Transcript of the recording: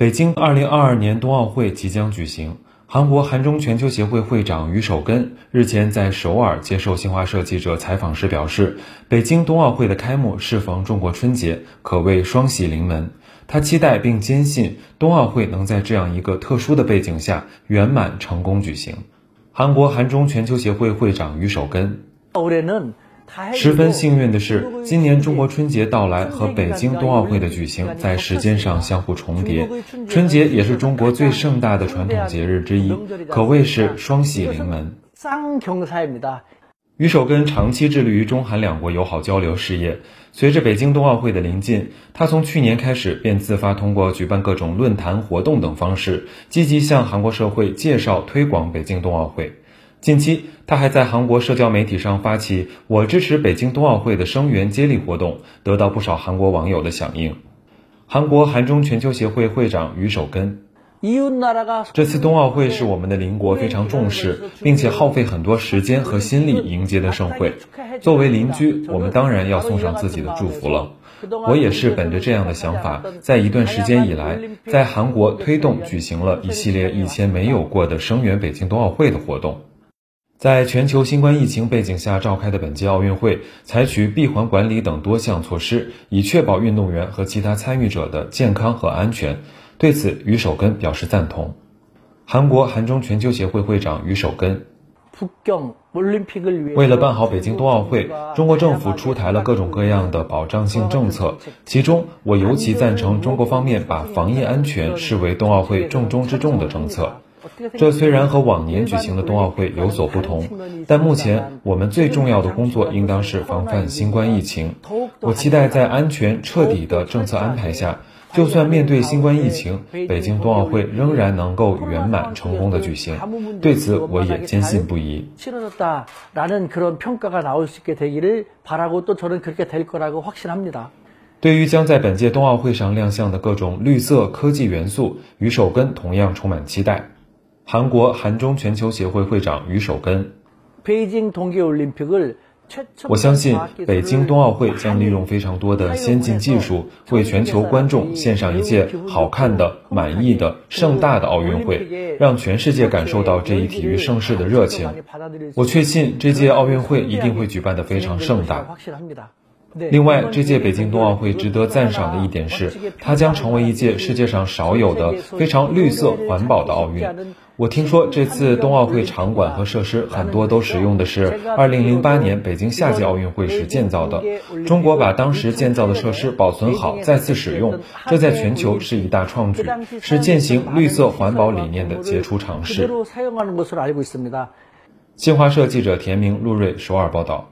北京二零二二年冬奥会即将举行。韩国韩中全球协会会长于守根日前在首尔接受新华社记者采访时表示，北京冬奥会的开幕适逢中国春节，可谓双喜临门。他期待并坚信冬奥会能在这样一个特殊的背景下圆满成功举行。韩国韩中全球协会会长于守根。十分幸运的是，今年中国春节到来和北京冬奥会的举行在时间上相互重叠。春节也是中国最盛大的传统节日之一，可谓是双喜临门。于守根长期致力于中韩两国友好交流事业。随着北京冬奥会的临近，他从去年开始便自发通过举办各种论坛活动等方式，积极向韩国社会介绍推广北京冬奥会。近期，他还在韩国社交媒体上发起“我支持北京冬奥会”的声援接力活动，得到不少韩国网友的响应。韩国韩中全球协会会长于守根：这次冬奥会是我们的邻国非常重视，并且耗费很多时间和心力迎接的盛会。作为邻居，我们当然要送上自己的祝福了。我也是本着这样的想法，在一段时间以来，在韩国推动举行了一系列以前没有过的声援北京冬奥会的活动。在全球新冠疫情背景下召开的本届奥运会，采取闭环管理等多项措施，以确保运动员和其他参与者的健康和安全。对此，于守根表示赞同。韩国韩中全球协会会长于守根：为了办好北京冬奥会，中国政府出台了各种各样的保障性政策，其中我尤其赞成中国方面把防疫安全视为冬奥会重中之重的政策。这虽然和往年举行的冬奥会有所不同，但目前我们最重要的工作应当是防范新冠疫情。我期待在安全彻底的政策安排下，就算面对新冠疫情，北京冬奥会仍然能够圆满成功的举行。对此，我也坚信不疑。对于将在本届冬奥会上亮相的各种绿色科技元素，于守根同样充满期待。韩国韩中全球协会会长于守根，我相信北京冬奥会将利用非常多的先进技术，为全球观众献上一届好看的、满意的、盛大的奥运会，让全世界感受到这一体育盛世的热情。我确信这届奥运会一定会举办得非常盛大。另外，这届北京冬奥会值得赞赏的一点是，它将成为一届世界上少有的非常绿色环保的奥运。我听说这次冬奥会场馆和设施很多都使用的是2008年北京夏季奥运会时建造的。中国把当时建造的设施保存好，再次使用，这在全球是一大创举，是践行绿色环保理念的杰出尝试。新华社记者田明、陆瑞首尔报道。